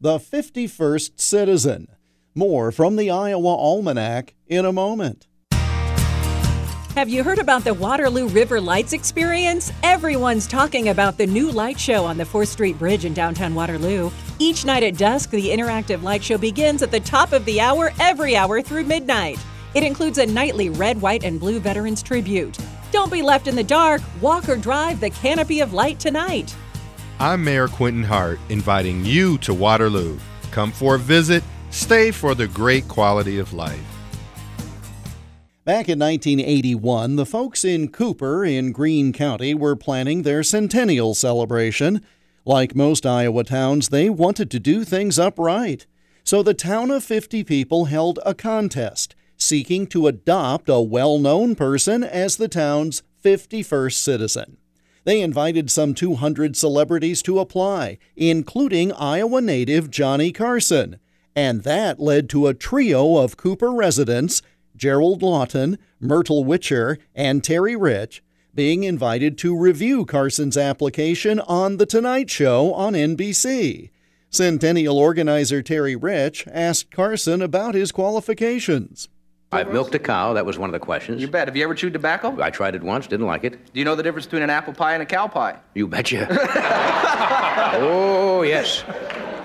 the 51st citizen. More from the Iowa Almanac in a moment. Have you heard about the Waterloo River Lights experience? Everyone's talking about the new light show on the 4th Street Bridge in downtown Waterloo. Each night at dusk, the interactive light show begins at the top of the hour every hour through midnight. It includes a nightly red, white, and blue veterans tribute. Don't be left in the dark. Walk or drive the canopy of light tonight. I'm Mayor Quentin Hart, inviting you to Waterloo. Come for a visit, stay for the great quality of life. Back in 1981, the folks in Cooper in Greene County were planning their centennial celebration. Like most Iowa towns, they wanted to do things upright. So the town of 50 people held a contest seeking to adopt a well known person as the town's 51st citizen. They invited some 200 celebrities to apply, including Iowa native Johnny Carson. And that led to a trio of Cooper residents Gerald Lawton, Myrtle Witcher, and Terry Rich being invited to review Carson's application on The Tonight Show on NBC. Centennial organizer Terry Rich asked Carson about his qualifications. I've milked a cow. That was one of the questions. You bet. Have you ever chewed tobacco? I tried it once, didn't like it. Do you know the difference between an apple pie and a cow pie? You betcha. oh, yes.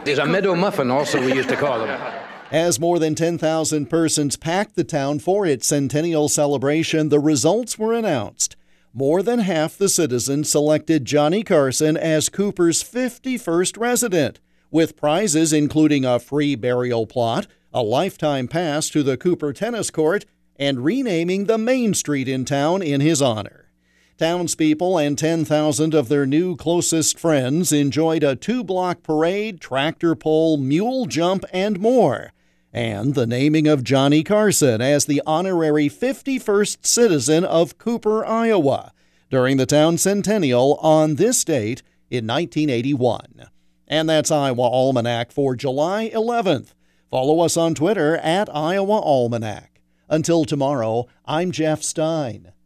There's a meadow muffin, also, we used to call them. As more than 10,000 persons packed the town for its centennial celebration, the results were announced. More than half the citizens selected Johnny Carson as Cooper's 51st resident, with prizes including a free burial plot, a lifetime pass to the Cooper Tennis Court, and renaming the main street in town in his honor. Townspeople and 10,000 of their new closest friends enjoyed a two block parade, tractor pull, mule jump, and more and the naming of Johnny Carson as the honorary 51st citizen of Cooper, Iowa, during the town centennial on this date in 1981. And that's Iowa Almanac for July 11th. Follow us on Twitter at Iowa Almanac. Until tomorrow, I'm Jeff Stein.